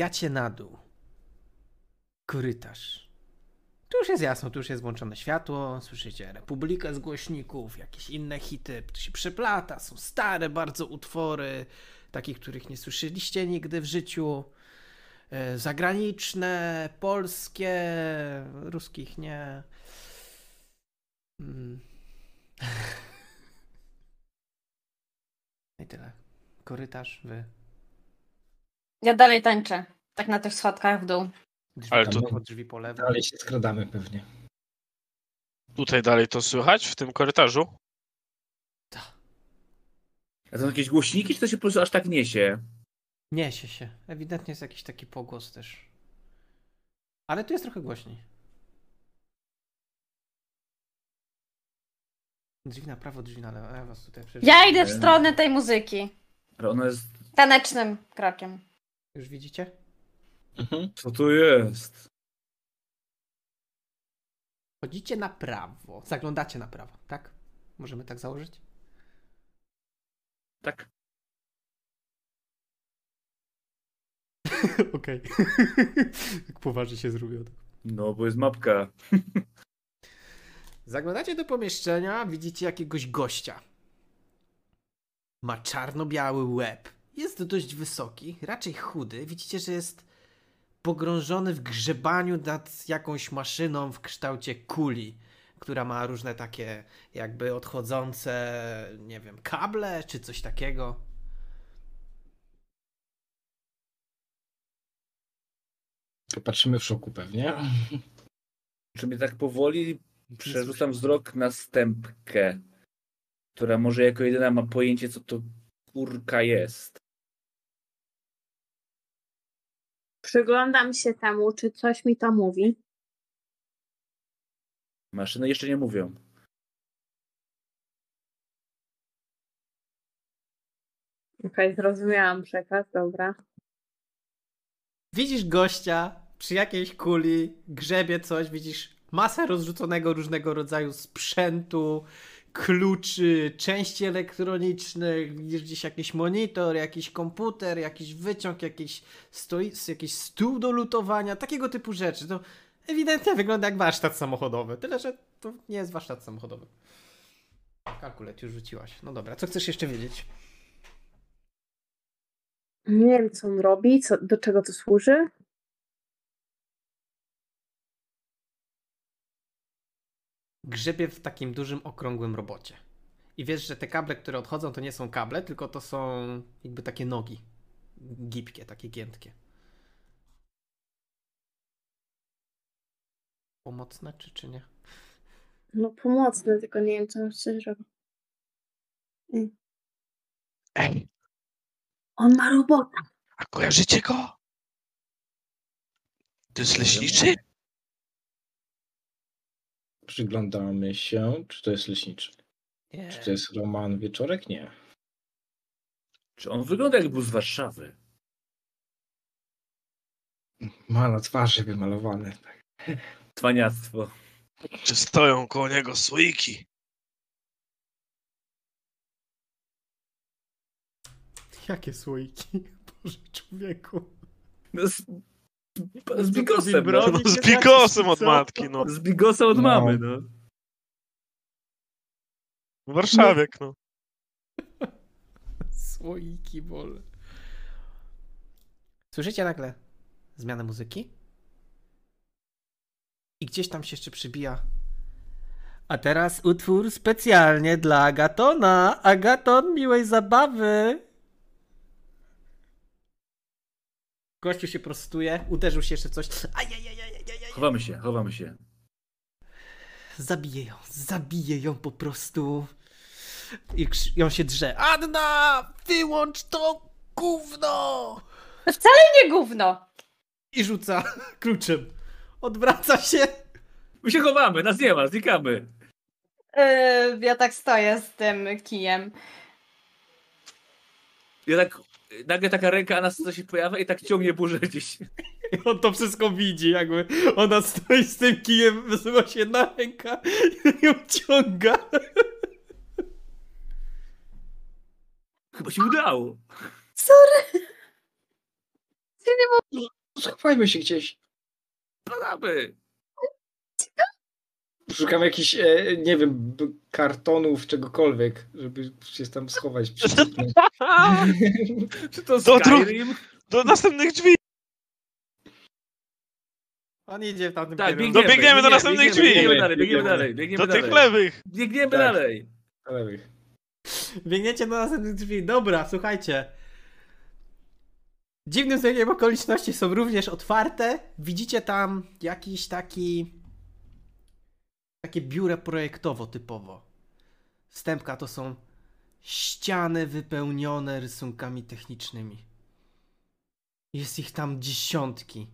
Zbijacie na dół. Korytarz. Tu już jest jasno, tu już jest włączone światło, słyszycie Republikę z głośników, jakieś inne hity, to się przeplata, są stare bardzo utwory, takich, których nie słyszeliście nigdy w życiu, e, zagraniczne, polskie, ruskich nie. Mm. I tyle. Korytarz, wy. Ja dalej tańczę. Tak na tych schodkach w dół. Drzwi Ale po to- lewo, drzwi po lewo. Dalej się skradamy pewnie. Tutaj dalej to słychać w tym korytarzu? A to są jakieś głośniki, czy to się po prostu aż tak niesie? Niesie się. Ewidentnie jest jakiś taki pogłos też. Ale tu jest trochę głośniej. Drzwi na prawo, drzwi na lewo. Ja was tutaj przecież... Ja idę w stronę tej muzyki. Ale ona jest... Tanecznym krokiem. Już widzicie? Mhm. Co to jest? Chodzicie na prawo. Zaglądacie na prawo, tak? Możemy tak założyć? Tak. Okej. tak poważnie się zrobiło. No, bo jest mapka. Zaglądacie do pomieszczenia, widzicie jakiegoś gościa. Ma czarno-biały łeb. Jest dość wysoki, raczej chudy. Widzicie, że jest pogrążony w grzebaniu nad jakąś maszyną w kształcie kuli, która ma różne takie jakby odchodzące, nie wiem, kable czy coś takiego. Patrzymy w szoku pewnie. Czy mnie tak powoli przerzucam wzrok na stępkę, która może jako jedyna ma pojęcie, co to kurka jest. Przyglądam się temu, czy coś mi to mówi. Maszyny jeszcze nie mówią. Okej, zrozumiałam przekaz, dobra. Widzisz gościa przy jakiejś kuli, grzebie coś, widzisz masę rozrzuconego różnego rodzaju sprzętu, kluczy, części elektronicznych, gdzieś jakiś monitor, jakiś komputer, jakiś wyciąg, jakiś, stoi, jakiś stół do lutowania, takiego typu rzeczy. To ewidentnie wygląda jak warsztat samochodowy, tyle że to nie jest warsztat samochodowy. Kalkulet już rzuciłaś. No dobra, co chcesz jeszcze wiedzieć? Nie wiem, co on robi, co, do czego to służy. Grzebie w takim dużym, okrągłym robocie. I wiesz, że te kable, które odchodzą, to nie są kable, tylko to są jakby takie nogi. Gibkie, takie giętkie. Pomocne czy, czy nie? No pomocne, tylko nie wiem, co on chce zrobić. Ej, On ma robota. a kojarzycie go? To jest leśniczy? Przyglądamy się, czy to jest leśniczy. Nie. Czy to jest Roman Wieczorek? Nie. Czy on wygląda jak był z Warszawy? Ma na twarzy wymalowane. Tak. Cwaniactwo. Czy stoją koło niego słoiki? Jakie słoiki? Boże, człowieku. No z, bigosem. broni? No. No, z bigosem od matki, no. Z bigosem od No. mamy, no. Warszawiek, no. Słoiki, bole. Słyszycie nagle zmianę muzyki? I gdzieś tam się jeszcze przybija. A teraz utwór specjalnie dla Agatona. Agaton, miłej zabawy. Gościu się prostuje, uderzył się jeszcze w coś. Ajajajajajajaj. Chowamy się, chowamy się. Zabiję ją, zabiję ją po prostu. I, on się drze. Anna, wyłącz to gówno! Wcale nie gówno. I rzuca kluczem. Odwraca się. My się chowamy, nas nie ma, znikamy. Yy, ja tak stoję z tym kijem. Ja tak, nagle taka ręka Anastazja się pojawia i tak ciągnie burzę gdzieś. I on to wszystko widzi, jakby ona stoi z tym kijem, wysuwa się na ręka i ją ciąga. Chyba się udało. Sorry. Schowajmy się gdzieś. Spadamy. Szukam jakichś, e, nie wiem, kartonów, czegokolwiek, żeby się tam schować. Czy to Do dru- Skyrim? Do następnych drzwi! On idzie w tamtym Tak, kierunku. biegniemy, biegniemy do następnych biegniemy, drzwi. Biegniemy dalej, biegniemy Biegniemy. dalej, biegniemy Do tych dalej. lewych! Biegniemy Tak. dalej. Lewych. Biegniecie do następnych drzwi. Dobra, słuchajcie. Dziwnym zbiegiem okoliczności są również otwarte. Widzicie tam jakiś taki. Takie biuro projektowo typowo. Wstępka to są ściany wypełnione rysunkami technicznymi. Jest ich tam dziesiątki.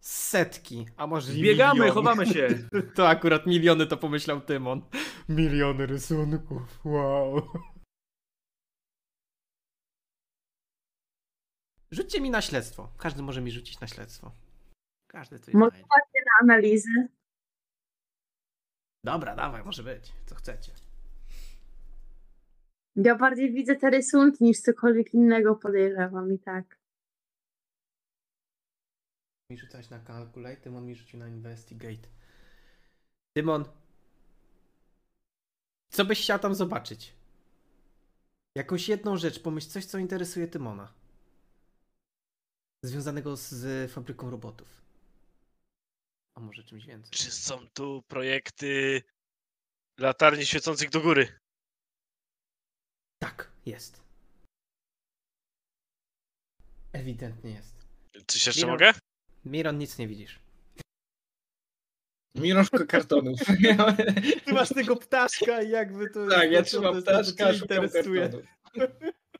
Setki, a może i Biegamy, miliony. chowamy się. To akurat miliony to pomyślał Tymon. Miliony rysunków, wow. Rzućcie mi na śledztwo. Każdy może mi rzucić na śledztwo. Każdy coś Może- znajdzie. Na analizy. Dobra, dawaj, może być. Co chcecie. Ja bardziej widzę te rysunki niż cokolwiek innego podejrzewam i tak. Mi rzucać na calculate, Tymon mi rzucił na investigate. Tymon. Co byś chciał tam zobaczyć? Jakąś jedną rzecz, pomyśl coś, co interesuje Tymona. Związanego z fabryką robotów. A może czymś więcej. Czy są tu projekty latarni świecących do góry? Tak, jest. Ewidentnie jest. Coś jeszcze Miron- mogę? Miron, nic nie widzisz. Milążko kartonów. Ty masz tego ptaszka i jakby to... tak, ja trzymam ptaszka, szukam interesuje. kartonów.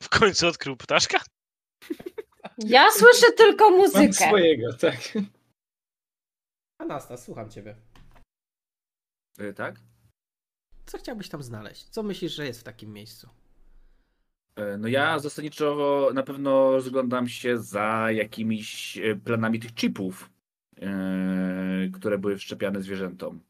W końcu odkrył ptaszka? Ja słyszę tylko Mam muzykę. swojego, tak. Anastas, słucham ciebie. Y, Tak? Co chciałbyś tam znaleźć? Co myślisz, że jest w takim miejscu? E, No ja zasadniczo na pewno rozglądam się za jakimiś e, planami tych chipów, e, które były wszczepiane zwierzętom.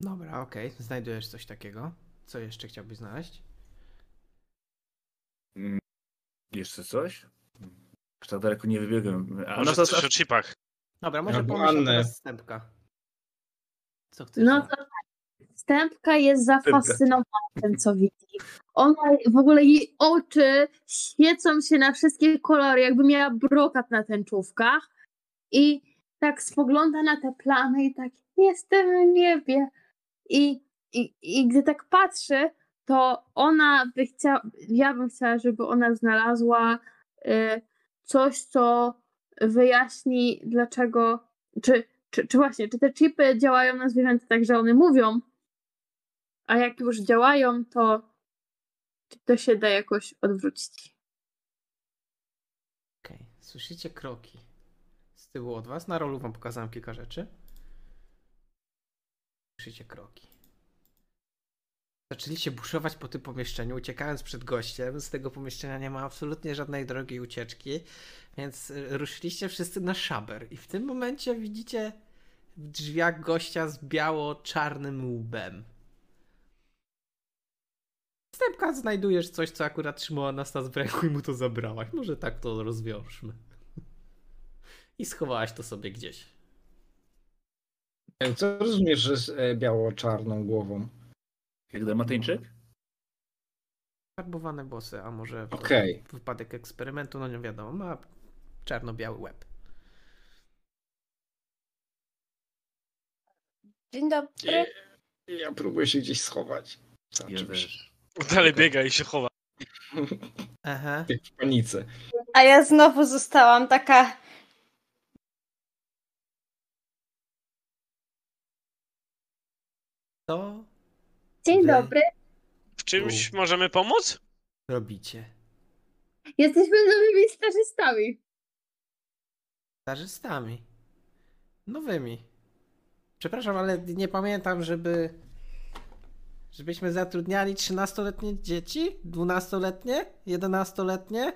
Dobra, okej. Znajdujesz coś takiego. Co jeszcze chciałbyś znaleźć? Mm, Jeszcze coś? Aż tak daleko nie wybiegłem. A Może no to, o chipach. Dobra, może Albo pomyśl Annę. teraz wstępka. Co chcesz? No to tak. Stępka jest zafascynowana tym, co widzi. Ona, w ogóle jej oczy świecą się na wszystkie kolory, jakby miała brokat na tęczówkach i tak spogląda na te plany i tak jestem w niebie. I, i, i gdy tak patrzy, to ona by chciała, ja bym chciała, żeby ona znalazła y, coś, co wyjaśni, dlaczego, czy, czy, czy właśnie, czy te chipy działają na zwierzęta tak, że one mówią, a jak już działają, to czy to się da jakoś odwrócić. Okej, słyszycie kroki z tyłu od was. Na rolu wam pokazałem kilka rzeczy. Słyszycie kroki. Zaczęliście buszować po tym pomieszczeniu, uciekając przed gościem. Z tego pomieszczenia nie ma absolutnie żadnej drogi ucieczki, więc ruszyliście wszyscy na szaber. I w tym momencie widzicie w drzwiach gościa z biało-czarnym łbem. Stępka znajdujesz coś, co akurat trzymała Nastas w ręku i mu to zabrałaś. Może tak to rozwiążmy. I schowałaś to sobie gdzieś. Co rozumiesz, z e, biało-czarną głową? Jak Dalmatyńczyk? Farbowane włosy, a może to Okej. wypadek eksperymentu, no nie wiadomo, ma czarno-biały łeb. Dzień dobry. Ja, ja próbuję się gdzieś schować. Za Ja czymś. Dalej biega i się chowa. Aha. W panice. A ja znowu zostałam taka. Co Dzień Wy- dobry. W czymś możemy pomóc? robicie? Jesteśmy nowymi stażystami. Starzystami. Nowymi. Przepraszam, ale nie pamiętam, żeby. Żebyśmy zatrudniali 13-letnie dzieci? 12-letnie? 11-letnie?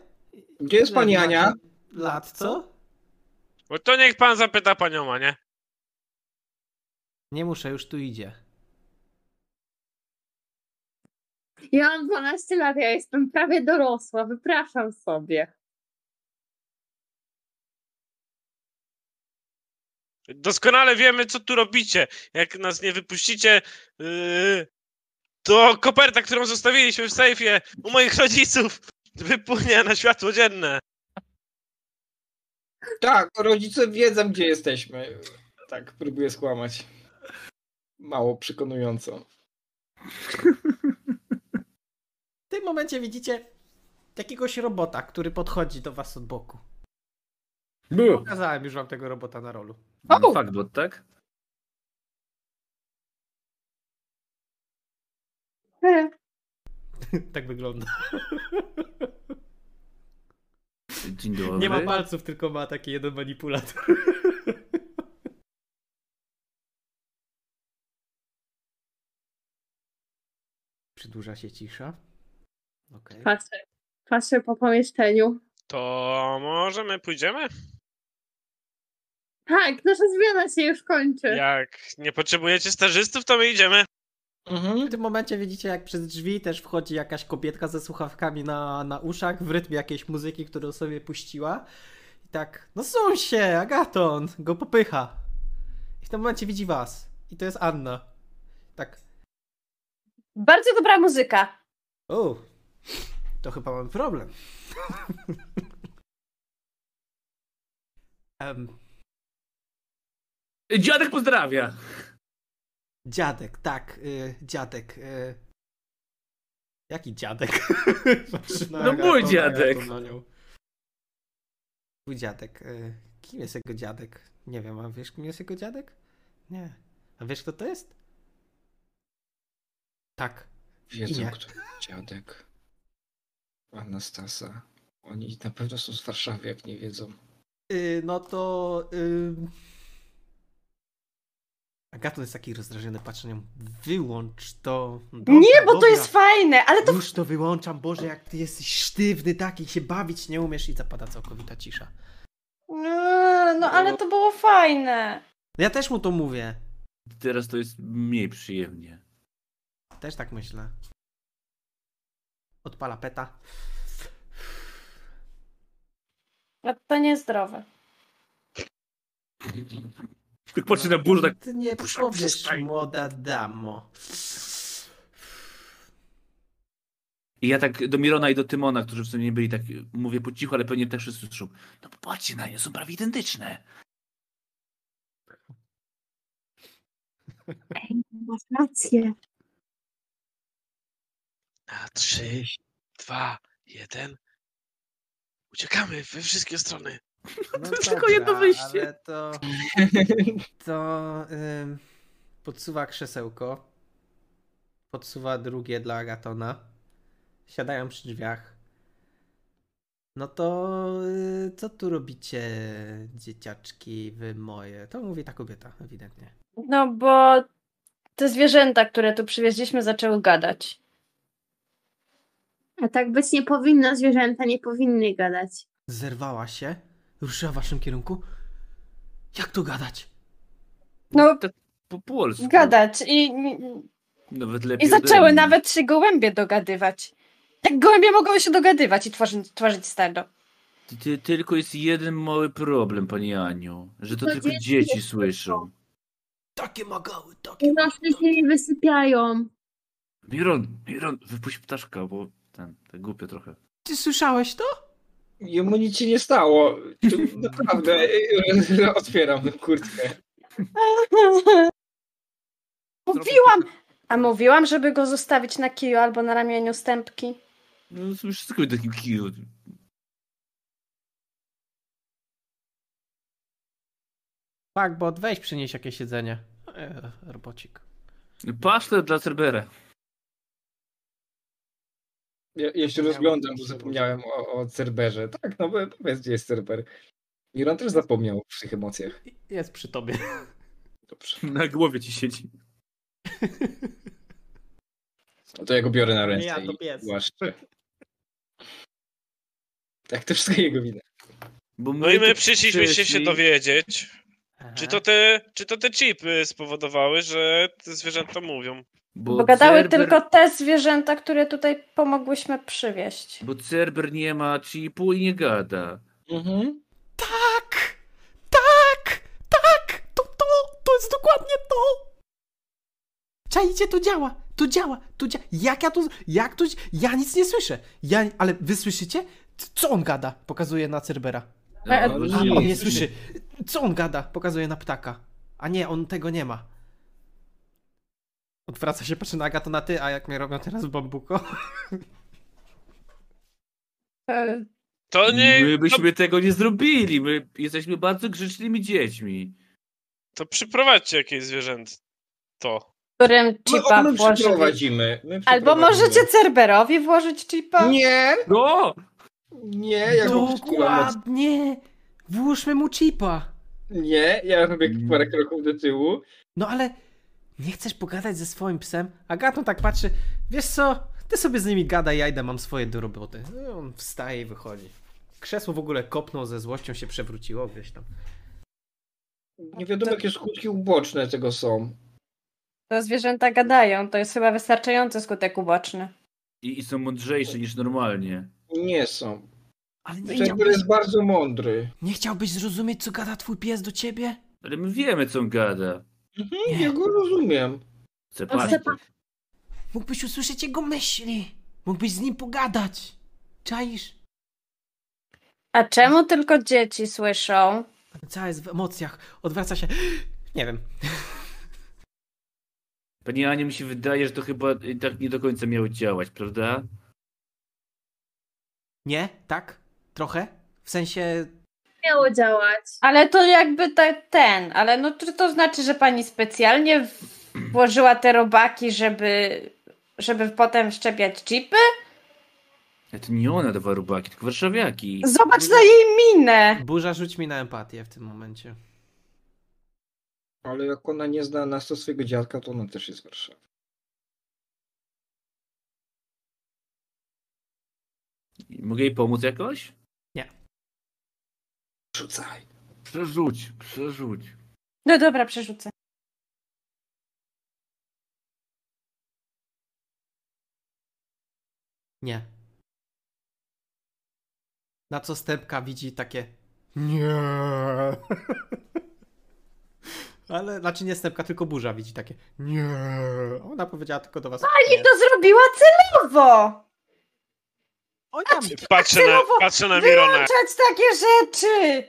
Gdzie jest pani Ania? Lat, co? Bo to niech pan zapyta panią Anię. Nie muszę, już tu idzie. Ja mam 12 lat, ja jestem prawie dorosła, wypraszam sobie. Doskonale wiemy, co tu robicie. Jak nas nie wypuścicie, yy, to koperta, którą zostawiliśmy w sejfie u moich rodziców, wypłynie na światło dzienne. Tak, rodzice wiedzą, gdzie jesteśmy. Tak, próbuję skłamać. Mało przekonująco. W tym momencie widzicie jakiegoś robota, który podchodzi do was od boku. Było. Pokazałem już wam tego robota na rolu. O! Factbot, tak? Tak wygląda. Dzień dobry. Nie ma palców, tylko ma taki jeden manipulator. Przedłuża się cisza. Okej. Patrzę, patrzę po pomieszczeniu. To może my pójdziemy? Tak, nasza zmiana się już kończy. Jak nie potrzebujecie stażystów, to my idziemy. W tym momencie widzicie, jak przez drzwi też wchodzi jakaś kobietka ze słuchawkami na, na uszach w rytmie jakiejś muzyki, którą sobie puściła. I tak, no są się, Agaton, go popycha. I w tym momencie widzi was. I to jest Anna. Tak, Bardzo dobra muzyka. o, to chyba mamy problem. Em, Dziadek pozdrawia. dziadek, tak, y, dziadek. Y. Jaki dziadek? No mój dziadek. Mój dziadek. Y, kim jest jego dziadek? Nie wiem, a wiesz kim jest jego dziadek? Nie. A wiesz kto to jest? Tak. Wiedzą, kto to dziadek. Anastasa. Oni na pewno są z Warszawy, jak nie wiedzą. Y, no to. Y... Agaton jest taki rozdrażniony, nią. Wyłącz to. Dobra, nie, bo to dobra. jest fajne, ale to Już to wyłączam, Boże, jak ty jesteś sztywny taki, się bawić nie umiesz i zapada całkowita cisza. Mm, No ale to było fajne. Ja też mu to mówię. Teraz to jest mniej przyjemnie. Też tak myślę. Odpala peta. A to niezdrowe. Tak patrzy na burzę, tak Ty nie powiesz, młoda damo. I ja tak do Mirona i do Tymona, którzy w sumie nie byli tak, mówię po cichu, ale pewnie też wszyscy słyszą. No popatrzcie na nie, są prawie identyczne. Ej, masz rację. Na trzy, dwa, jeden. Uciekamy we wszystkie strony. No Tylko jedno wyjście. Ale to... To... Ym, podsuwa krzesełko. Podsuwa drugie dla Agatona. Siadają przy drzwiach. No to... Y, co tu robicie, dzieciaczki, wy moje? To mówi ta kobieta, ewidentnie. No bo te zwierzęta, które tu przywieźliśmy, zaczęły gadać. A tak być nie powinno, zwierzęta nie powinny gadać. Zerwała się, ruszyła w waszym kierunku. Jak to gadać? No, Tak po polsku. gadać i, Nawet lepiej i ode zaczęły mnie. nawet się gołębie dogadywać. Jak gołębie mogą się dogadywać i tworzyć, tworzyć stado? Ty, ty, tylko jest jeden mały problem, pani Aniu, że to To tylko dzieci dzieci jest słyszą. Takie magały, takie Nasze się nie wysypiają. Miron, Miron, wypuść ptaszka, bo ten, tak głupio trochę. Ty słyszałeś to? Jemu nic się nie stało. Naprawdę, otwieram kurtkę. Mówiłam! A mówiłam, żeby go zostawić na kiju albo na ramieniu stępki. No to wszystko jest takim cute. Tak, bo weź przynieś jakieś jedzenie. E, robocik. Pasztet dla Cerbera. Ja, ja się rozglądam, bo zapomniałem o, o Cerberze. Tak, no powiedz, gdzie jest Cerber. Miron też zapomniał w tych emocjach. Jest przy tobie. Dobrze. Na głowie ci siedzi. No to ja go biorę na ręce ja, to i pies. głaszczę. Tak, to wszystko jego wina. Bo No i my przyszliśmy się, się przyszli- dowiedzieć, Aha. czy to, te, czy to te chipy spowodowały, że te zwierzęta mówią. Bo gadały Cerber- tylko te zwierzęta, które tutaj pomogłyśmy przywieźć. Bo Cerber nie ma chipu i nie gada. Mhm. Tak! Tak! Tak! To to! To jest dokładnie to! Czajcie, to działa! To działa! To działa! Jak ja to... Jak to... Ja nic nie słyszę! Ja... Ale wy słyszycie? Co on gada? Pokazuje na Cerbera. E, A, właśnie on nie słyszy. Co on gada? Pokazuje na ptaka. A nie, on tego nie ma. Odwraca się, patrzy na Agato na ty, a jak mnie robią teraz w bambuko. To nie. My To, byśmy tego nie zrobili. My jesteśmy bardzo grzecznymi dziećmi. to przyprowadźcie jakieś zwierzęta. To. Którym chipa my włożyli. My Albo przeprowadzimy. możecie Cerberowi włożyć chipa? Nie! No! Nie, ja go przykułem moc- Dokładnie! Włóżmy mu chipa. Nie, ja robię parę kroków do tyłu. No ale nie chcesz pogadać ze swoim psem? Agaton tak patrzy, wiesz co, ty sobie z nimi gadaj, ja idę, mam swoje do roboty. No, on wstaje i wychodzi. Krzesło w ogóle kopnął ze złością, się przewróciło gdzieś tam. Nie wiadomo, jakie skutki uboczne tego są. To zwierzęta gadają, to jest chyba wystarczający skutek uboczny. I, I są mądrzejsze niż normalnie. Nie są. Ale nie, chciałbyś, jest bardzo mądry. nie chciałbyś zrozumieć, co gada twój pies do ciebie? Ale my wiemy, co on gada. Mhm, Nie. ja go rozumiem. Chcę chce pasztet. Mógłbyś usłyszeć jego myśli. Mógłbyś z nim pogadać. Czaisz? A czemu tylko dzieci słyszą? Cała jest w emocjach. Odwraca się. Nie wiem. Pani Aniu, mi się wydaje, że to chyba i tak nie do końca miało działać, prawda? Nie? Tak? Trochę? W sensie. Miało działać. Ale to jakby ta, ten, ale no czy to znaczy, że pani specjalnie włożyła te robaki, żeby, żeby potem szczepiać chipy? Ale to nie ona dawała rubaki, tylko warszawiaki. Zobacz na jej minę! Burza, rzuć mi na empatię w tym momencie. Ale jak ona nie zna nas to swojego dziadka, to ona też jest Warszawa. Mogę jej pomóc jakoś? Rzucaj. Przerzuć, przerzuć. No dobra, przerzucę. Nie. Na co stępka widzi takie. Nie. Ale, znaczy nie stępka, tylko burza widzi takie. Nie. Ona powiedziała tylko do was. Pani nie. to zrobiła celowo! Oj tam, Patrzę na, patrzę na Mirona. Wyłączać takie rzeczy!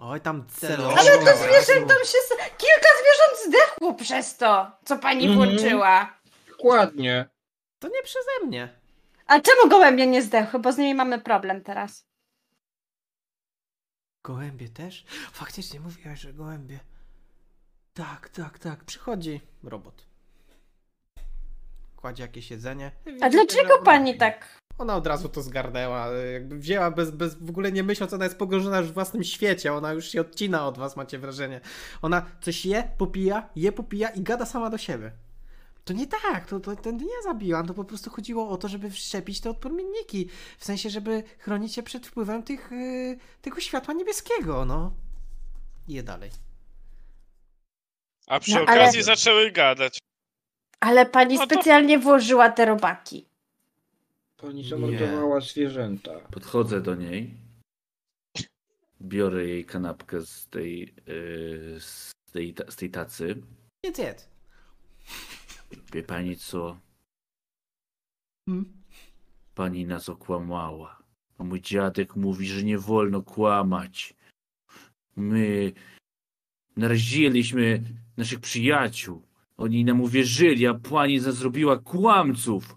oj tam celowo. Ale to zwierzętom się... Kilka zwierząt zdechło przez to, co pani Mhm. włączyła. Dokładnie. To nie przeze mnie. A czemu gołębie nie zdechły? Bo z nimi mamy problem teraz. Gołębie też? Faktycznie mówiłaś, że gołębie. Tak, tak, tak. Przychodzi robot. Kładzie jakieś jedzenie. A dlaczego pani tak... Ona od razu to zgarnęła, jakby wzięła bez, bez w ogóle nie myśląc, ona jest pogrążona już w własnym świecie, ona już się odcina od was, macie wrażenie. Ona coś je, popija, je, popija i gada sama do siebie. To nie tak, to, to, to nie zabiłam, to po prostu chodziło o to, żeby wszczepić te odpromienniki, w sensie, żeby chronić się przed wpływem tych, yy, tego światła niebieskiego, no. I je dalej. A przy No, ale- okazji zaczęły gadać. Ale pani No to- specjalnie włożyła te robaki. Pani zamordowała zwierzęta. Podchodzę do niej. Biorę jej kanapkę z tej, yy, z tej, ta- z tej tacy. Jedz, jedz. Wie pani co? Hmm? Pani nas okłamała. A mój dziadek mówi, że nie wolno kłamać. My naraziliśmy naszych przyjaciół. Oni nam uwierzyli, a pani nas zrobiła kłamców.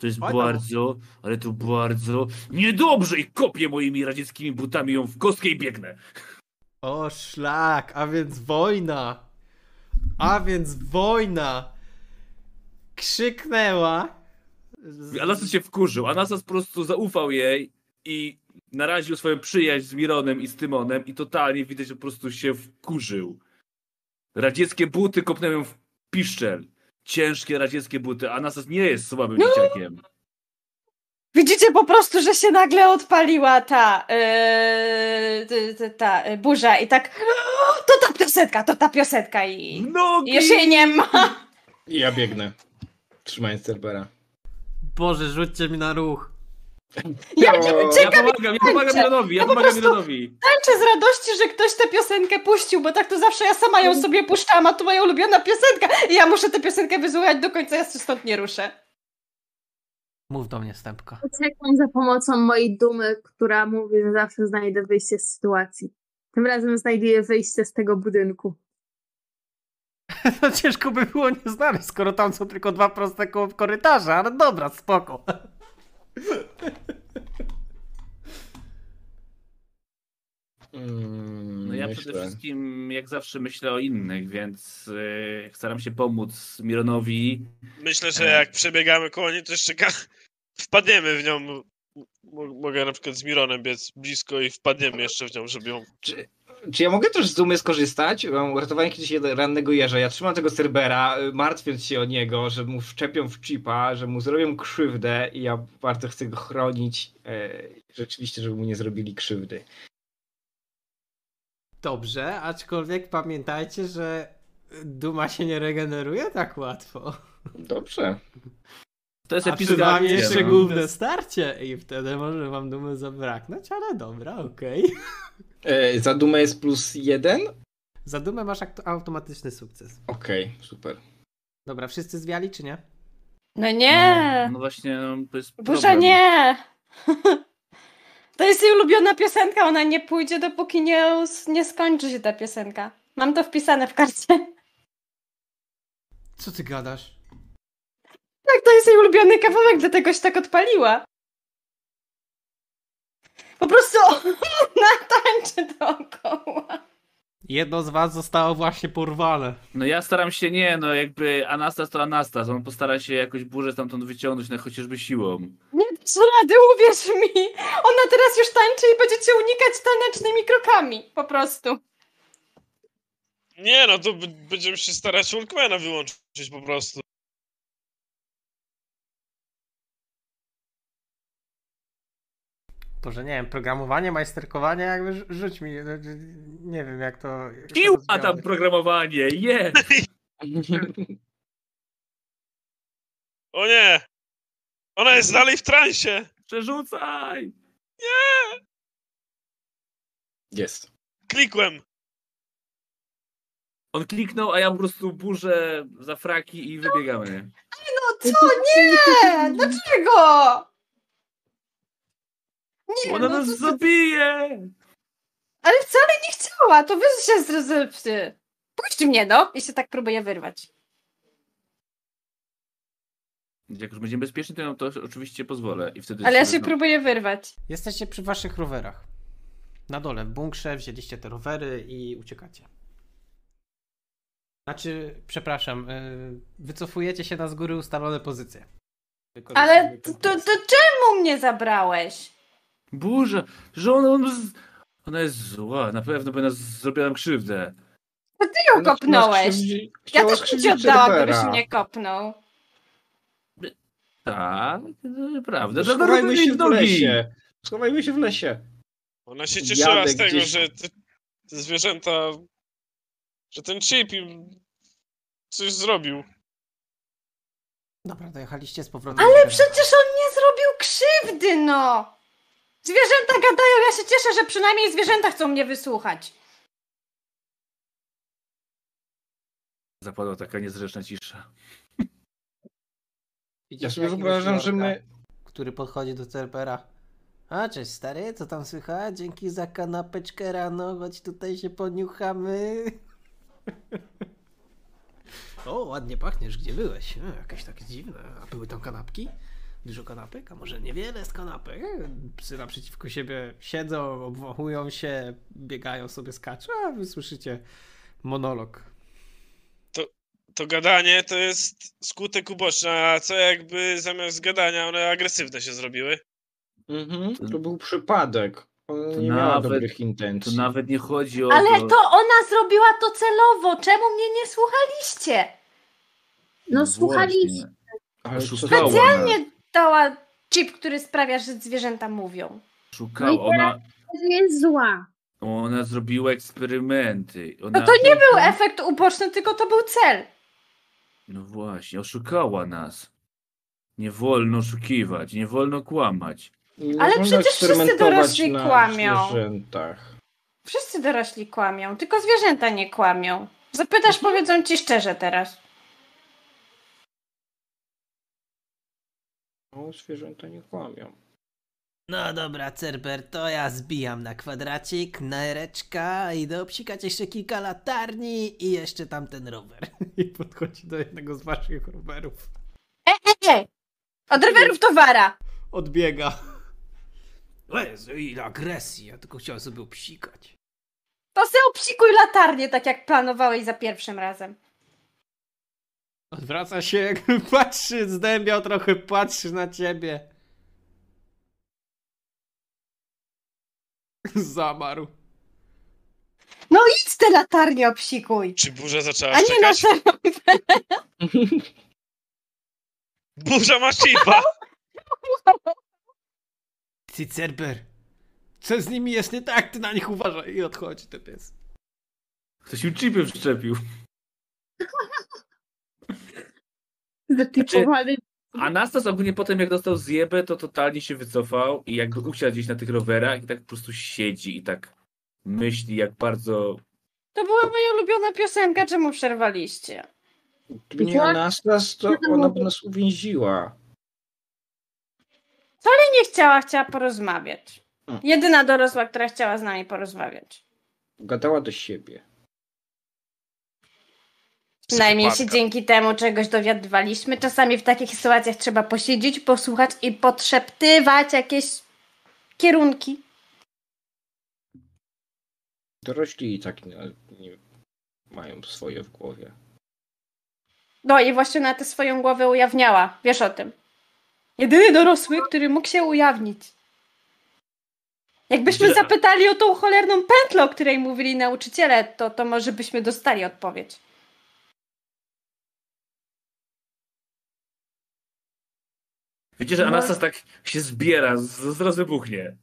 To jest Oj bardzo, ale to bardzo niedobrze i kopię moimi radzieckimi butami ją w kostkę i biegnę. O szlak, a więc wojna. A więc wojna. Krzyknęła. Anastas się wkurzył. Anastas po prostu zaufał jej i naraził swoją przyjaźń z Mironem i z Tymonem i totalnie widać, że po prostu się wkurzył. Radzieckie buty kopnęły ją w piszczel. Ciężkie radzieckie buty. Anastas nie jest słabym dzieciakiem. Widzicie po prostu, że się nagle odpaliła ta, yy, ta, ta burza i tak to ta piosenka, to ta piosenka i, Nogi! już jej nie ma. I ja biegnę. Trzymając Cerbera. Boże, rzućcie mi na ruch. Ja Ja czekam, pomagam, ja pomagam Milonowi, ja Ja po pomagam Milonowi. tańczę z radości, że ktoś tę piosenkę puścił, bo tak to zawsze ja sama ją sobie puszczałam, a to moja ulubiona piosenka i ja muszę tę piosenkę wysłuchać do końca, ja się stąd nie ruszę. Mów do mnie, Stępka. Uciekam za pomocą mojej dumy, która mówi, że zawsze znajdę wyjście z sytuacji. Tym razem znajduję wyjście z tego budynku. No ciężko by było nie znaleźć, skoro tam są tylko dwa proste ko- korytarze, ale dobra, spoko. Mm, No ja myślę. przede wszystkim jak zawsze myślę o innych, więc yy, staram się pomóc Mironowi. Myślę, że jak przebiegamy koło niej, to jeszcze wpadniemy w nią. Mogę na przykład z Mironem biec blisko i wpadniemy jeszcze w nią, żeby ją... Czy, czy ja mogę też z dumy skorzystać? Mam uratowanie kiedyś rannego jeża. Ja trzymam tego Cerbera, y, martwiąc się o niego, że mu wszczepią w chipa, że mu zrobią krzywdę i ja bardzo chcę go chronić. E, rzeczywiście, żeby mu nie zrobili krzywdy. Dobrze, aczkolwiek pamiętajcie, że duma się nie regeneruje tak łatwo. Dobrze. To jest wami akcja, jeszcze no. główne starcie i wtedy może wam dumy zabraknąć, ale dobra, okej. E, za dumę jest plus jeden? Za dumę masz automatyczny sukces. Okej, super. Dobra, wszyscy zwiali czy nie? No nie, No, no właśnie, no, to jest burza problem. nie. To jest jej ulubiona piosenka, ona nie pójdzie, dopóki nie, nie skończy się ta piosenka. Mam to wpisane w karcie. Co ty gadasz? Tak, to jest jej ulubiony kawałek, dlatego się tak odpaliła. Po prostu ona tańczy dookoła. Jedno z was zostało właśnie porwane. No ja staram się nie, no jakby Anastas to Anastas, on postara się jakoś burzę stamtąd wyciągnąć, no chociażby siłą. Nie dasz rady, uwierz mi. Ona teraz już tańczy i będziecie unikać tanecznymi krokami. Po prostu. Nie no, to b- będziemy się starać Walkmana wyłączyć po prostu. Boże, nie wiem, programowanie, majsterkowanie, jakby rzu- rzuć mi, no, nie wiem jak to... jak Siła tam programowanie, je! O nie! Ona jest dalej w transie! Przerzucaj! Jest. Klikłem! On kliknął, a ja po prostu burzę za fraki i wybiegamy. No co? Nie! Dlaczego? Nie, Ona no nas to, to, zabije! ale wcale nie chciała. To wy się z... z, z Puść mnie, no. I się tak próbuję wyrwać. Jak już będziemy bezpieczni, to ja to oczywiście pozwolę. I wtedy Ale ja się próbuję wyrwać. Jesteście przy waszych rowerach. Na dole w bunkrze wzięliście te rowery i uciekacie. Znaczy, przepraszam, y, wycofujecie się na z góry ustalone pozycje. Ale to, to, to czemu mnie zabrałeś? Burza! Że ona, on z... ona jest zła, na pewno by nas zrobiła nam krzywdę. To ty ją kopnąłeś. Ja Chciała też bym ci skrzywdzić oddała, Cerbera. gdybyś mnie kopnął. Tak, to prawda. No, To Schowajmy się w nogi. lesie. Schowajmy się w lesie. Ona się cieszyła Jadę z tego, gdzieś- że te, te zwierzęta... Że ten chip im coś zrobił. Dobra, dojechaliście z powrotem. Ale przecież on nie zrobił krzywdy, no! Zwierzęta gadają, ja się cieszę, że przynajmniej zwierzęta chcą mnie wysłuchać. Zapadła taka niezręczna cisza. Widzicie Ja sobie wyobrażam, że my... Który podchodzi do Cerpera. A, cześć stary, co tam słychać? Dzięki za kanapeczkę rano, chodź tutaj się poniuchamy. o, ładnie pachniesz, gdzie byłeś? E, jakieś takie dziwne. A były tam kanapki? Dużo kanapek? A może niewiele z kanapek? Psy naprzeciwko siebie siedzą, obwachują się, biegają sobie, skaczą, a wy słyszycie monolog. To gadanie to jest skutek uboczny, a co jakby zamiast gadania one agresywne się zrobiły? Mhm, to był przypadek. Ona To nie miała nawet- dobrych To intencji. nawet nie chodzi o Ale to... to ona zrobiła to celowo. Czemu mnie nie słuchaliście? No słuchaliście. Właśnie. Dała chip, który sprawia, że zwierzęta mówią. Szukała, No ona, Jest zła. ona zrobiła eksperymenty. Ona, No to nie był efekt uboczny, tylko to był cel. No właśnie, oszukała nas. Nie wolno oszukiwać, nie wolno kłamać. Nie Ale wolno przecież wszyscy dorośli na kłamią. zwierzętach. Wszyscy dorośli kłamią, tylko zwierzęta nie kłamią. Zapytasz, powiedzą ci szczerze teraz. No, zwierzęta nie kłamią. No dobra, Cerber, to ja zbijam na kwadracik, na ereczka, idę obsikać jeszcze kilka latarni i jeszcze tamten rower. I podchodzi do jednego z waszych rowerów. E, e, e! Od rowerów towara! Odbiega. Jezu, ile agresji, ja tylko chciałem sobie obsikać. To se obsikuj latarnię, tak jak planowałeś za pierwszym razem. Odwraca się, jakby patrzy, zdębiał trochę, patrzy na ciebie. Zamarł. No idź te latarnie obsikuj! Czy burza zaczęła A nie na szczekać? serio. Burza ma chipa! Ty, Cerber, co z nimi jest nie tak? Ty na nich uważaj i odchodzi ten pies. Ktoś im chipy wszczepił. Zatypowany. Anastas ogólnie potem jak dostał zjebę, to totalnie się wycofał i jakby usiadł gdzieś na tych rowerach i tak po prostu siedzi i tak myśli jak bardzo... To była moja ulubiona piosenka, czemu przerwaliście? Gdyby nie Anastas, to ona by nas uwięziła. Nie chciała, chciała porozmawiać. Hmm. Jedyna dorosła, która chciała z nami porozmawiać. Gadała do siebie. Przynajmniej się dzięki temu czegoś dowiadywaliśmy. Czasami w takich sytuacjach trzeba posiedzieć, posłuchać i podszeptywać jakieś kierunki. Dorośli i tak nie, nie mają swoje w głowie. No i właśnie na tę swoją głowę ujawniała. Wiesz o tym. Jedyny dorosły, który mógł się ujawnić. Jakbyśmy zapytali o tą cholerną pętlę, o której mówili nauczyciele, to, to może byśmy dostali odpowiedź. Wiecie, że No. Anastas tak się zbiera, z- zaraz wybuchnie.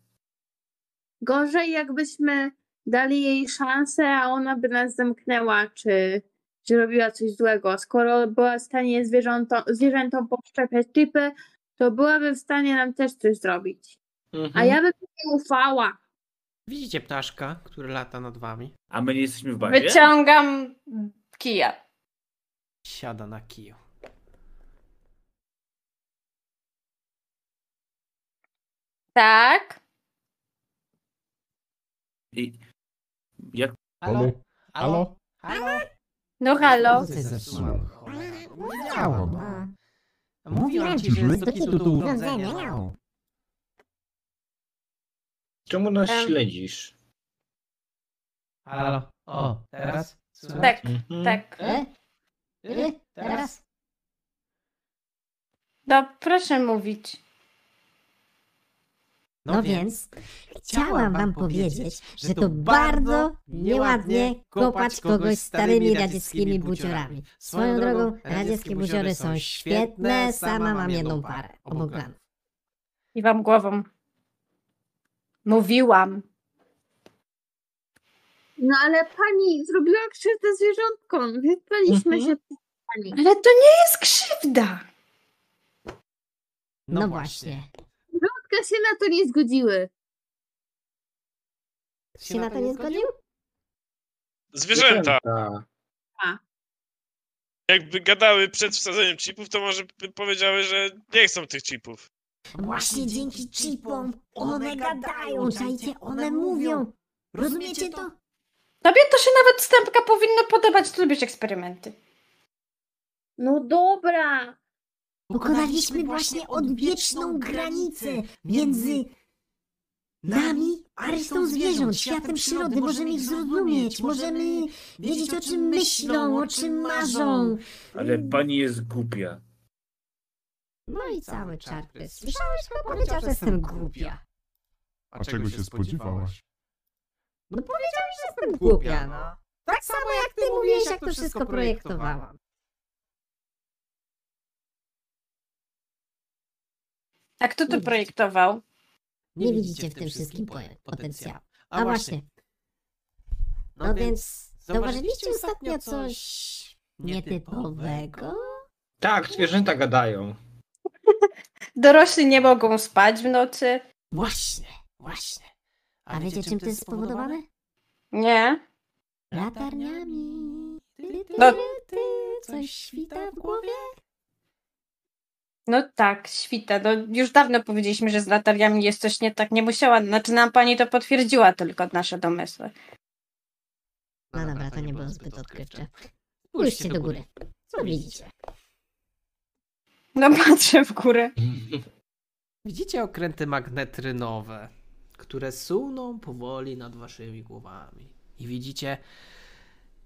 Gorzej jakbyśmy dali jej szansę, a ona by nas zamknęła, czy, czy robiła coś złego. Skoro była w stanie zwierzętom, zwierzętom podszczepiać typy, to byłaby w stanie nam też coś zrobić. A Mhm. ja bym nie ufała. Widzicie ptaszka, który lata nad wami? A my nie jesteśmy w bazie? Wyciągam kija. Siada na kiju. Tak. I jak Halo? Halo? Halo? No halo. No. Mówiłam ci, że jest do kitu do urządzenia. Czemu nas Em. śledzisz? Halo? O, teraz? Słychać? Tak, Mhm. tak. E? E? Teraz? No proszę mówić. No więc chciałam wam powiedzieć, że to bardzo nieładnie kopać kogoś starymi radzieckimi buciorami. Swoją drogą, radzieckie buciory są świetne, sama mam jedną parę oboglanów. I wam głową. Mówiłam. No ale pani zrobiła krzywdę zwierzątkom. Wypaliśmy Mhm. się pani. Ale to nie jest krzywda. No właśnie. Zwierzątka się na to nie zgodziły. Się na to nie zgodził? Zwierzęta. Zwierzęta. Jakby gadały przed wsadzeniem chipów, to może by powiedziały, że nie chcą tych chipów. Właśnie dzięki chipom one gadają, czajcie, one mówią. Rozumiecie to? Tobie to się nawet wstępka powinno podobać, ty lubisz eksperymenty. No dobra. Pokonaliśmy właśnie odwieczną granicę między nami a resztą zwierząt, światem przyrody. Możemy ich zrozumieć, możemy wiedzieć o czym myślą, o czym marzą. Ale pani jest głupia. No i cały czarpy. Słyszałeś, chyba powiedział, że jestem głupia. A czego się spodziewałaś? No powiedziałeś, że jestem głupia, no. Tak samo jak ty mówiłeś, jak to wszystko projektowałam. A kto to projektował? Nie widzicie w tym wszystkim po- potencjału. A właśnie. No więc zauważyliście ostatnio coś nietypowego? Tak, zwierzęta gadają. Dorośli nie mogą spać w nocy? Właśnie, właśnie. A wiecie czym to jest spowodowane? Nie. Latarniami. Ty, ty, No. ty, ty, Coś świta w głowie? No tak, świta. No, już dawno powiedzieliśmy, że z latarniami jest coś nie tak. Nie musiała. Znaczy nam pani to potwierdziła tylko nasze domysły. No dobra, to nie było zbyt odkrywcze. Spójrzcie do góry. Co widzicie? No patrzę w górę. Widzicie okręty magnetrynowe, które suną powoli nad waszymi głowami. I widzicie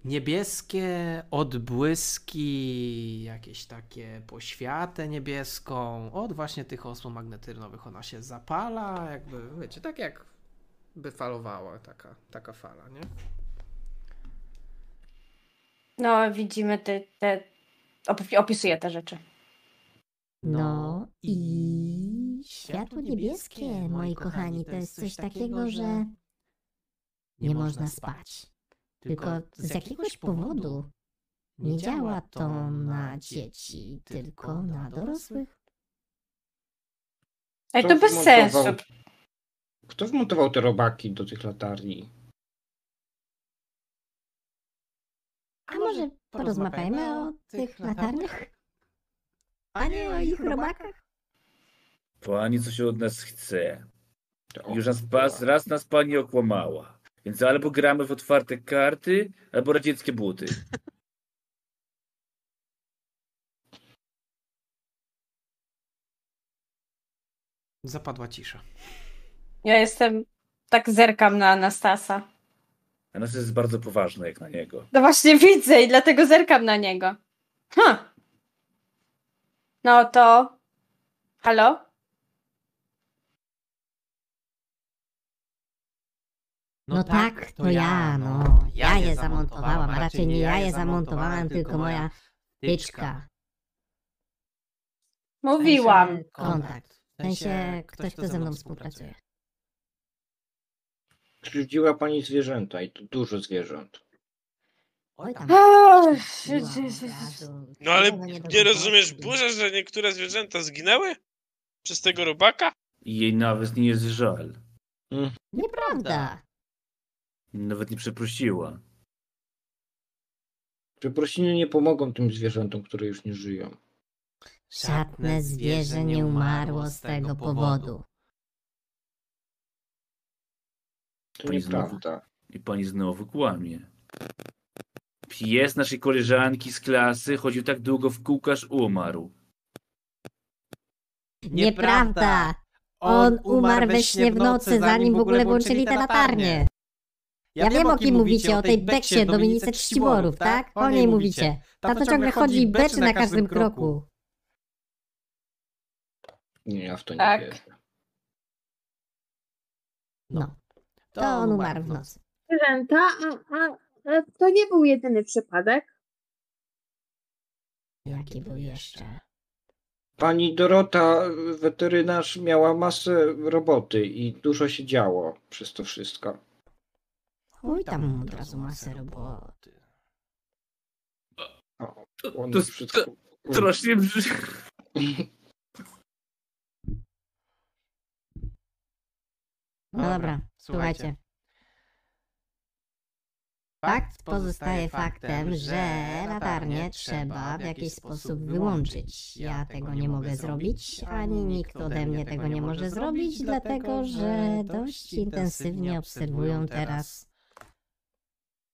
niebieskie odbłyski, jakieś takie poświatę niebieską. Od właśnie tych osł magnetrynowych ona się zapala, jakby, wiecie, tak jak by falowała taka, taka fala, nie? No, widzimy te. te... op- Opisuję te rzeczy. No i światło niebieskie, moi kochani, to jest coś takiego, że nie można spać. Tylko z jakiegoś powodu nie działa to na dzieci, tylko na dorosłych. Ej, to Kto bez wmontował- sensu. Kto wmontował te robaki do tych latarni? A może porozmawiajmy o tych latarniach? A nie o ich robakach? Pani coś od nas chce. To- Już nas pas, raz nas pani okłamała. Więc albo gramy w otwarte karty, albo radzieckie buty. Zapadła cisza. Ja jestem. Tak zerkam na Anastasa. A nas jest bardzo poważne jak na niego. No właśnie widzę i dlatego zerkam na niego. Hm. No to. Halo? No tak, to ja, no. Ja je zamontowałam, a raczej nie ja je zamontowałam, tylko moja tyczka. Mówiłam. Kontakt. W sensie ktoś, kto ze mną współpracuje. Krzywdziła pani zwierzęta i to dużo zwierząt. Oj tam. Ach, razu. No ale nie rozumiesz, burza, że niektóre zwierzęta zginęły? Przez tego robaka? I jej nawet nie jest żal. Nieprawda. Nawet nie przeprosiła. Przeprosiny nie pomogą tym zwierzętom, które już nie żyją. Żadne zwierzę nie umarło z tego powodu. To Pani znowu- nieprawda. I pani znowu kłamie. Pies naszej koleżanki z klasy chodził tak długo w kółko, aż umarł. Nieprawda! On umarł we śnie w nocy, zanim w ogóle włączyli te latarnie. Ja wiem, o kim mówicie, o tej Beksie Dominice Czciborów, tak? O niej mówicie. Ta to ciągle chodzi i beczy na każdym kroku. Nie, ja w to nie Tak. wierzę. No, to on umarł w nocy. Zwierzęta, a, a, a to nie był jedyny przypadek. Jaki był jeszcze? Pani Dorota, weterynarz, miała masę roboty i dużo się działo przez to wszystko. Chuj tam od razu masę roboty. O, To, on to, wszystko... to strasznie brzmi. No dobra, słuchajcie. Fakt pozostaje faktem, że latarnię trzeba w jakiś sposób wyłączyć. Ja tego nie mogę zrobić, ani nikt ode mnie tego nie może zrobić, dlatego że dość intensywnie obserwują teraz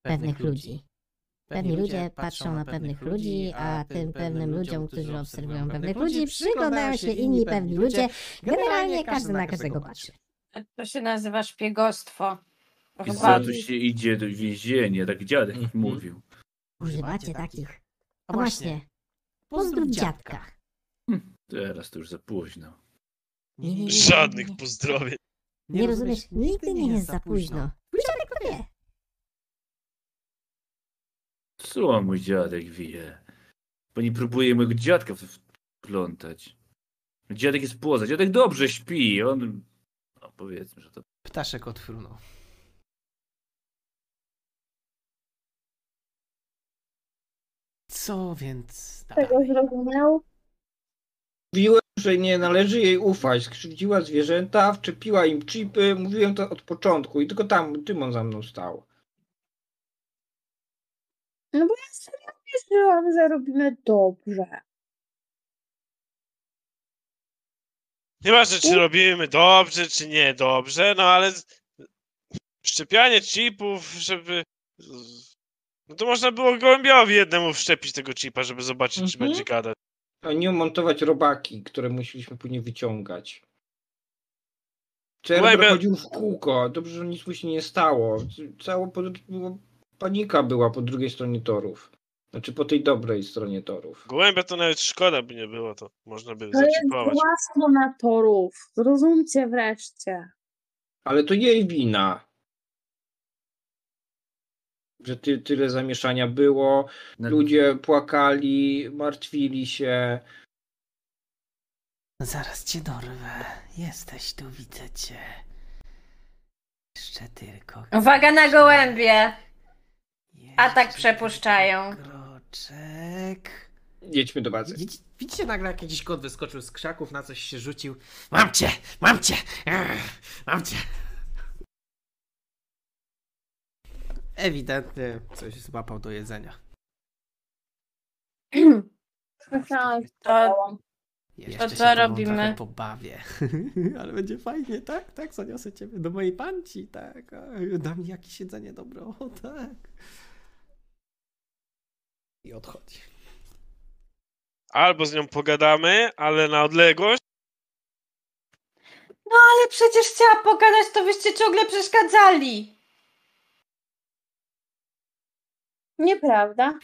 pewnych ludzi. Pewni ludzie patrzą na pewnych ludzi, a tym pewnym ludziom, którzy obserwują pewnych ludzi, przyglądają się inni pewni ludzie. Generalnie każdy na każdego patrzy. To się nazywa szpiegostwo. I za to się idzie do więzienia, tak dziadek Mhm. mówił. Używacie takich. A właśnie, pozdrów dziadka. Teraz to już za późno. Nie, nie, nie, nie, Żadnych pozdrowień. Nie rozumiesz, nigdy nie jest za późno. Dziadek to wie. Co mój dziadek wie? Pani próbuje mojego dziadka wplątać. Dziadek jest poza, dziadek dobrze śpi, on... No powiedzmy, że to... Ptaszek odfrunął. Co więc Tego zrozumiał? Mówiłem, że nie należy jej ufać. Skrzywdziła zwierzęta, wczepiła im chipy. Mówiłem to od początku i tylko tam Tymon za mną stał. No bo ja serio wierzyłam, że robimy dobrze. Nieważne, czy robimy dobrze, czy nie dobrze, no ale szczepianie chipów, żeby... No to można było gołębiowi jednemu wszczepić tego chipa, żeby zobaczyć, czy Mhm. będzie gadać. A nie montować robaki, które musieliśmy później wyciągać. Czerber Łebie- chodził w kółko. Dobrze, że nic mu się nie stało. Cała po, było- panika była po drugiej stronie torów. Znaczy po tej dobrej stronie torów. Gołębia to nawet szkoda by nie było, to można by To jest zaczipować. zła strona torów. Zrozumcie wreszcie. Ale to jej wina. Że ty, tyle zamieszania było. No, Ludzie płakali, martwili się. Zaraz cię dorwę. Jesteś tu, widzę cię. Jeszcze tylko. Uwaga na gołębie! Atak Jeszcze przepuszczają. Kroczek. Jedźmy do bazy. Widz- Widzicie nagle jak jakiś kot wyskoczył z krzaków, na coś się rzucił. Mam cię! Mam cię! Mam cię! Ewidentnie coś złapał do jedzenia. To- to... Jeszcze To się co tobą robimy? trochę pobawię. Ale będzie fajnie, tak? Tak, zaniosę ciebie do mojej panci, tak. A, Da mi jakieś jedzenie dobre, o tak. I odchodzi. Albo z nią pogadamy, ale na odległość, No ale przecież chciała pogadać, to wyście ciągle przeszkadzali. Nieprawda.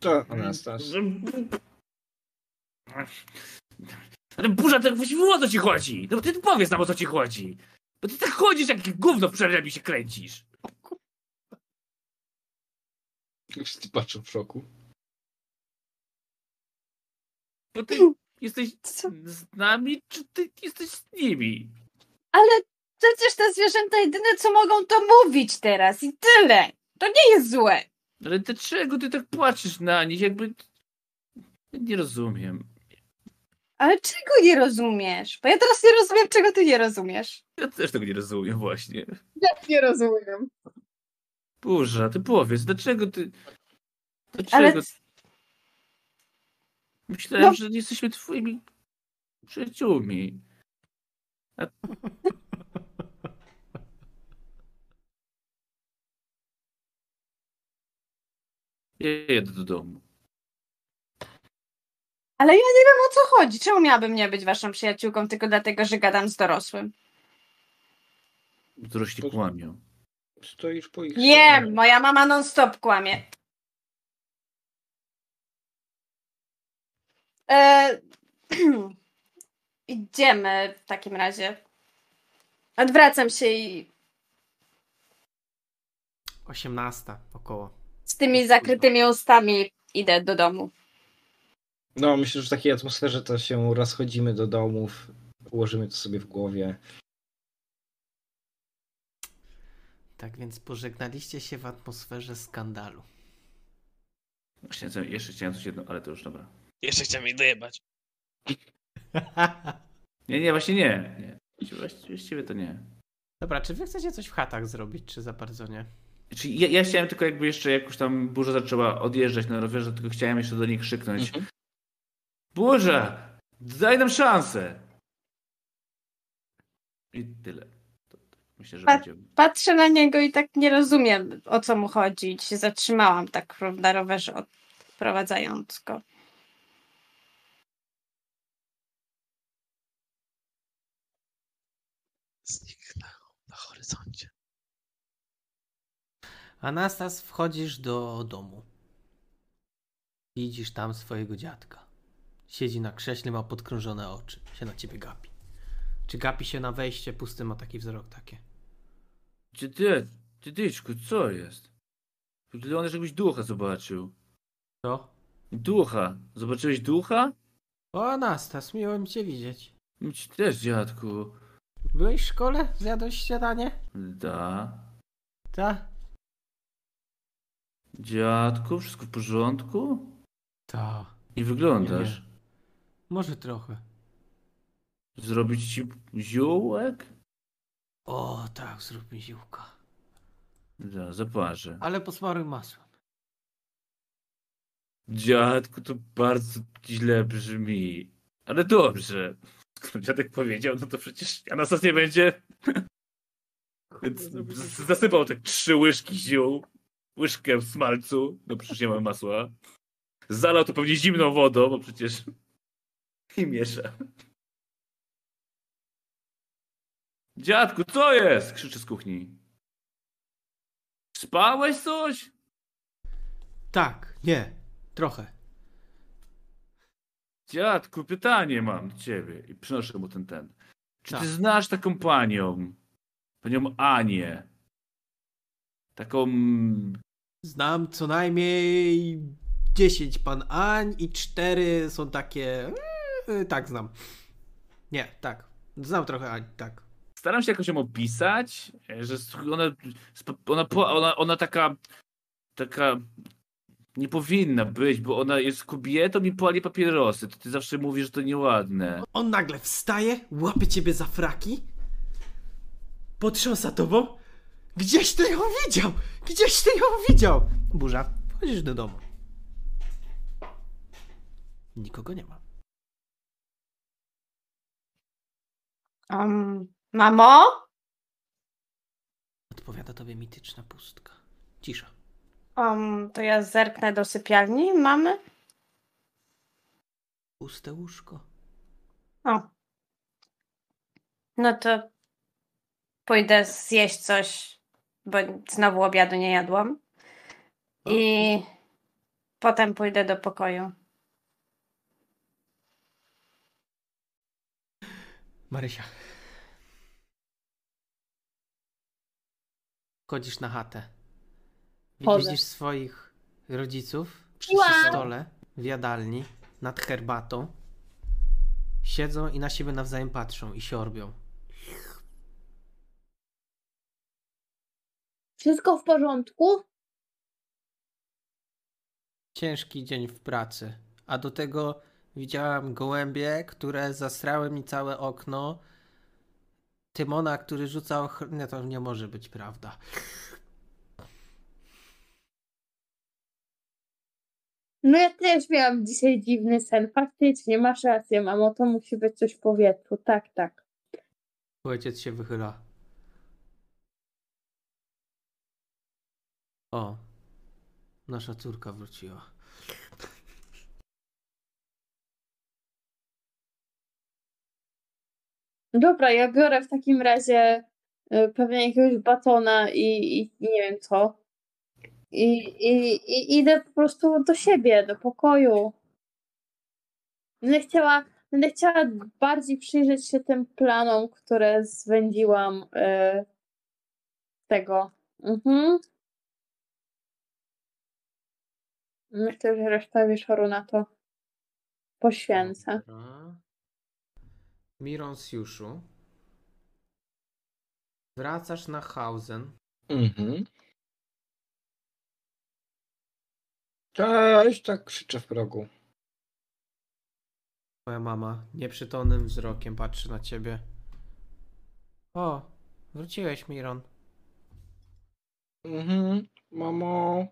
To Anastas. Ale burza, tak właściwie o co ci chodzi? No ty powiedz nam o co ci chodzi. Bo ty tak chodzisz jak gówno w przerwie się kręcisz. Wszyscy patrzą w szoku. Bo ty jesteś Co? z nami, czy ty jesteś z nimi? Ale przecież te zwierzęta jedyne co mogą to mówić teraz i tyle. To nie jest złe. Ale dlaczego ty tak płaczesz na nich, jakby... Nie rozumiem. Ale czego nie rozumiesz? Bo ja teraz nie rozumiem, czego ty nie rozumiesz. Ja też tego nie rozumiem właśnie. Jak nie rozumiem. Burza, ty powiedz, dlaczego ty... Dlaczego... Ale Myślałem, No. że jesteśmy twoimi przyjaciółmi. A... Ja jedę do domu. Ale ja nie wiem o co chodzi. Czemu miałabym nie być waszą przyjaciółką tylko dlatego, że gadam z dorosłym? Dorośli kłamią. Stoisz po ich Nie, stronie. moja mama non stop kłamie. E... Idziemy w takim razie. Odwracam się i 18 około. z tymi zakrytymi ustami idę do domu. No, myślę, że w takiej atmosferze to się rozchodzimy do domów, ułożymy to sobie w głowie. Tak więc pożegnaliście się w atmosferze skandalu. Właśnie, co- jeszcze chciałem coś jedno, ale to już dobra. jeszcze chciałem jej dojebać. Nie, nie, właśnie nie. nie. Właściwie- to nie. Dobra, czy wy chcecie coś w chatach zrobić, czy za bardzo nie? Czyli ja, ja chciałem tylko jakby jeszcze, jak już tam burza zaczęła odjeżdżać na rowerze, tylko chciałem jeszcze do niej krzyknąć. Mhm. Burza! Daj nam szansę! I tyle. Myślę, że będzie. Patrzę na niego i tak nie rozumiem o co mu chodzi. I się zatrzymałam tak na rowerze odprowadzając go. Zniknęło na horyzoncie. Anastas, wchodzisz do domu. Widzisz tam swojego dziadka. Siedzi na krześle, ma podkrążone oczy. Się na ciebie gapi. Czy gapi się na wejście, pusty ma taki wzrok takie. Dziady, dziadyczku, co jest? Wyglądasz jakbyś ducha zobaczył. To? Ducha. Zobaczyłeś ducha? O, Anastas, miło mi cię widzieć. My ci też, dziadku. Byłeś w szkole? Zjadłeś śniadanie? Da. Ta? Dziadku, wszystko w porządku? Ta. Nie wyglądasz. Może trochę. Zrobić ci ziółek? O, tak, zrób mi ziółka. Da, zaparzę. Ale posmaruj masłem. Dziadku, to bardzo źle brzmi. Ale dobrze. Skoro dziadek powiedział, no to przecież Anastas nie będzie. Więc zasypał te trzy łyżki ziół, łyżkę smalcu, no przecież nie mamy masła. Zalał to pewnie zimną wodą, bo przecież i miesza. Dziadku, co jest? Krzyczy z kuchni. Spałeś coś? Tak, nie, trochę. Dziadku, pytanie mam do ciebie. I przynoszę mu ten ten. Czy ty Tak. znasz taką panią? Panią Anię. Taką. Znam co najmniej 10 pan Ań i 4 są takie. Yy, tak, znam. Nie, tak. Znam trochę Ań, tak. Staram się jakoś ją opisać, że s- ona. Ona, ona, ona taka. Taka. Nie powinna być, bo ona jest kobietą i pali papierosy. To ty zawsze mówisz, że to nieładne. On nagle wstaje, łapie ciebie za fraki, potrząsa tobą. Gdzieś ty ją widział! Gdzieś ty ją widział! Burza, wchodzisz do domu. Nikogo nie ma. Um, mamo? Odpowiada tobie mityczna pustka. Cisza. Um, to ja zerknę do sypialni mamy. Puste łóżko. O. No to pójdę zjeść coś, bo znowu obiadu nie jadłam. I potem pójdę do pokoju. Marysia. Chodzisz na chatę. Chodzę. Widzisz swoich rodziców przy Wow. stole w jadalni nad herbatą. Siedzą i na siebie nawzajem patrzą i siorbią. Wszystko w porządku? Ciężki dzień w pracy. A do tego widziałam gołębie, które zastrały mi całe okno. Tymona, który rzucał. chr- Nie, to nie może być prawda. No ja też miałam dzisiaj dziwny sen. Faktycznie, masz rację, mamo, to musi być coś w powietrzu. Tak, tak. Ojciec się wychyla. O, nasza córka wróciła. Dobra, ja biorę w takim razie y, pewnie jakiegoś batona i, i nie wiem co. I, i, I idę po prostu do siebie, do pokoju. Będę chciała, będę chciała bardziej przyjrzeć się tym planom, które zwędziłam y, tego. Mhm. Myślę, że resztę wieczoru na to poświęcę. Dobra. Mironsjuszu. Wracasz na Hausen. Mhm. Cześć, tak krzyczę w progu. Twoja mama nieprzytomnym wzrokiem patrzy na ciebie. O, wróciłeś, Miron. Mhm. Mamo,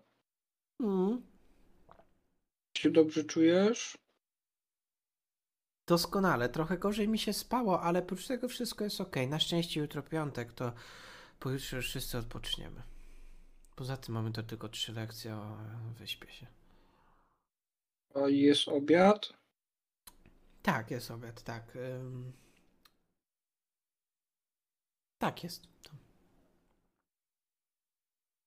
Mm. się dobrze czujesz? Doskonale, trochę gorzej mi się spało, ale oprócz tego wszystko jest ok. Na szczęście jutro piątek, to pojutrze już wszyscy odpoczniemy. Poza tym mamy to tylko trzy lekcje, o, wyśpię się. A jest obiad? Tak, jest obiad, tak. ym. Tak jest.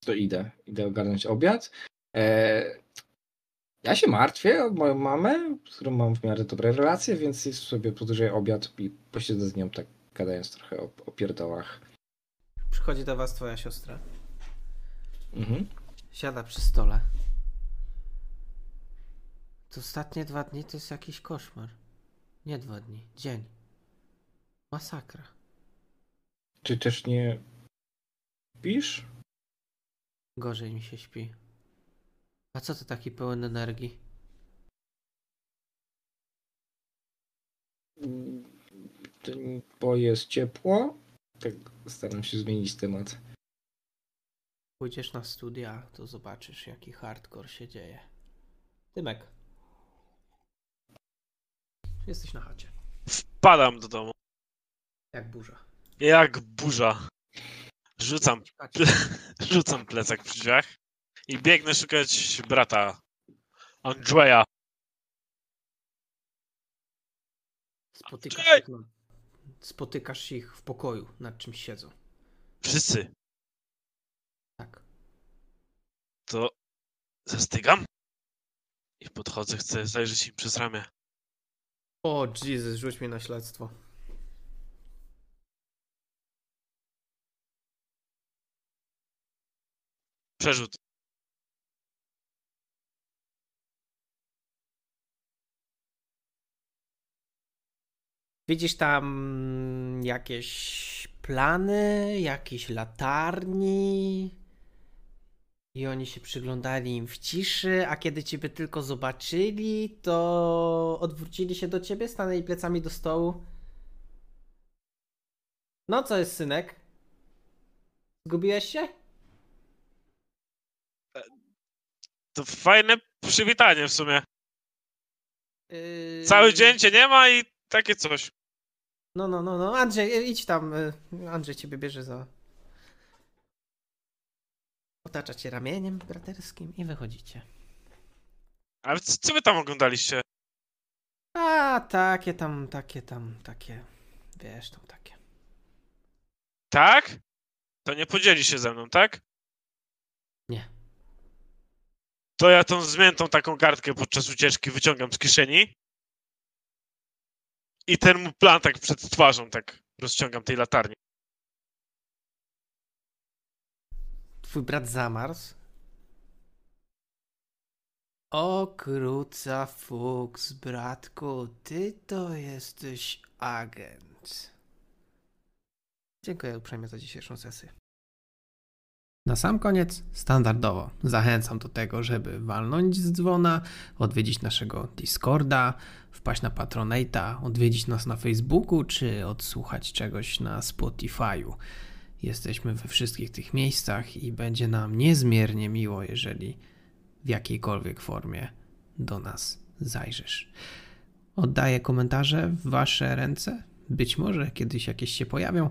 To idę. Idę ogarnąć obiad. E, ja się martwię o moją mamę, z którą mam w miarę dobre relacje, więc sobie podróżuję obiad i posiedzę z nią tak gadając trochę o, o pierdołach. Przychodzi do was twoja siostra. Mhm. Siada przy stole. To ostatnie dwa dni to jest jakiś koszmar. Nie dwa dni, dzień. Masakra. Ty też nie pisz? Gorzej mi się śpi. A co ty taki pełen energii? Bo jest ciepło? Tak staram się zmienić temat. Pójdziesz na studia, to zobaczysz jaki hardcore się dzieje. Tymek. Jesteś na chacie. Wpadam do domu. Jak burza. Jak burza. Rzucam, rzucam plecak przy drzwiach i biegnę szukać brata Andrzeja. Spotykasz ich, na... Spotykasz ich w pokoju, nad czymś siedzą. Wszyscy. Tak. To zastygam i podchodzę, chcę zajrzeć im przez ramię. O Jesus, rzuć mnie na śledztwo. Przerzut. Widzisz tam jakieś plany, jakieś latarni. I oni się przyglądali im w ciszy, a kiedy ciebie tylko zobaczyli, to odwrócili się do ciebie, stanęli plecami do stołu. No co jest, synek? Zgubiłeś się? To fajne przywitanie w sumie. Yy, Cały dzień cię nie ma i takie coś. No, no, no, no. Andrzej, idź tam. y, Andrzej ciebie bierze za. Otacza cię ramieniem braterskim i wychodzicie. Ale co, co wy tam oglądaliście? A, takie tam, takie tam, takie. Wiesz, tam takie. Tak? To nie podzieli się ze mną, tak? Nie. To ja tą zmiętą taką kartkę podczas ucieczki wyciągam z kieszeni. I ten plan tak przed twarzą tak rozciągam tej latarni. Twój brat zamarzł. O kruca fuks, bratku, ty to jesteś agent. Dziękuję uprzejmie za dzisiejszą sesję. Na sam koniec, standardowo, zachęcam do tego, żeby walnąć z dzwona, odwiedzić naszego Discorda, wpaść na Patronite'a, odwiedzić nas na Facebooku, czy odsłuchać czegoś na Spotify'u. Jesteśmy we wszystkich tych miejscach i będzie nam niezmiernie miło, jeżeli w jakiejkolwiek formie do nas zajrzysz. Oddaję komentarze w Wasze ręce. Być może kiedyś jakieś się pojawią.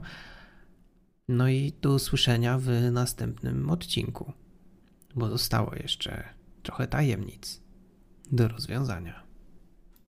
No i do usłyszenia w następnym odcinku, bo zostało jeszcze trochę tajemnic do rozwiązania.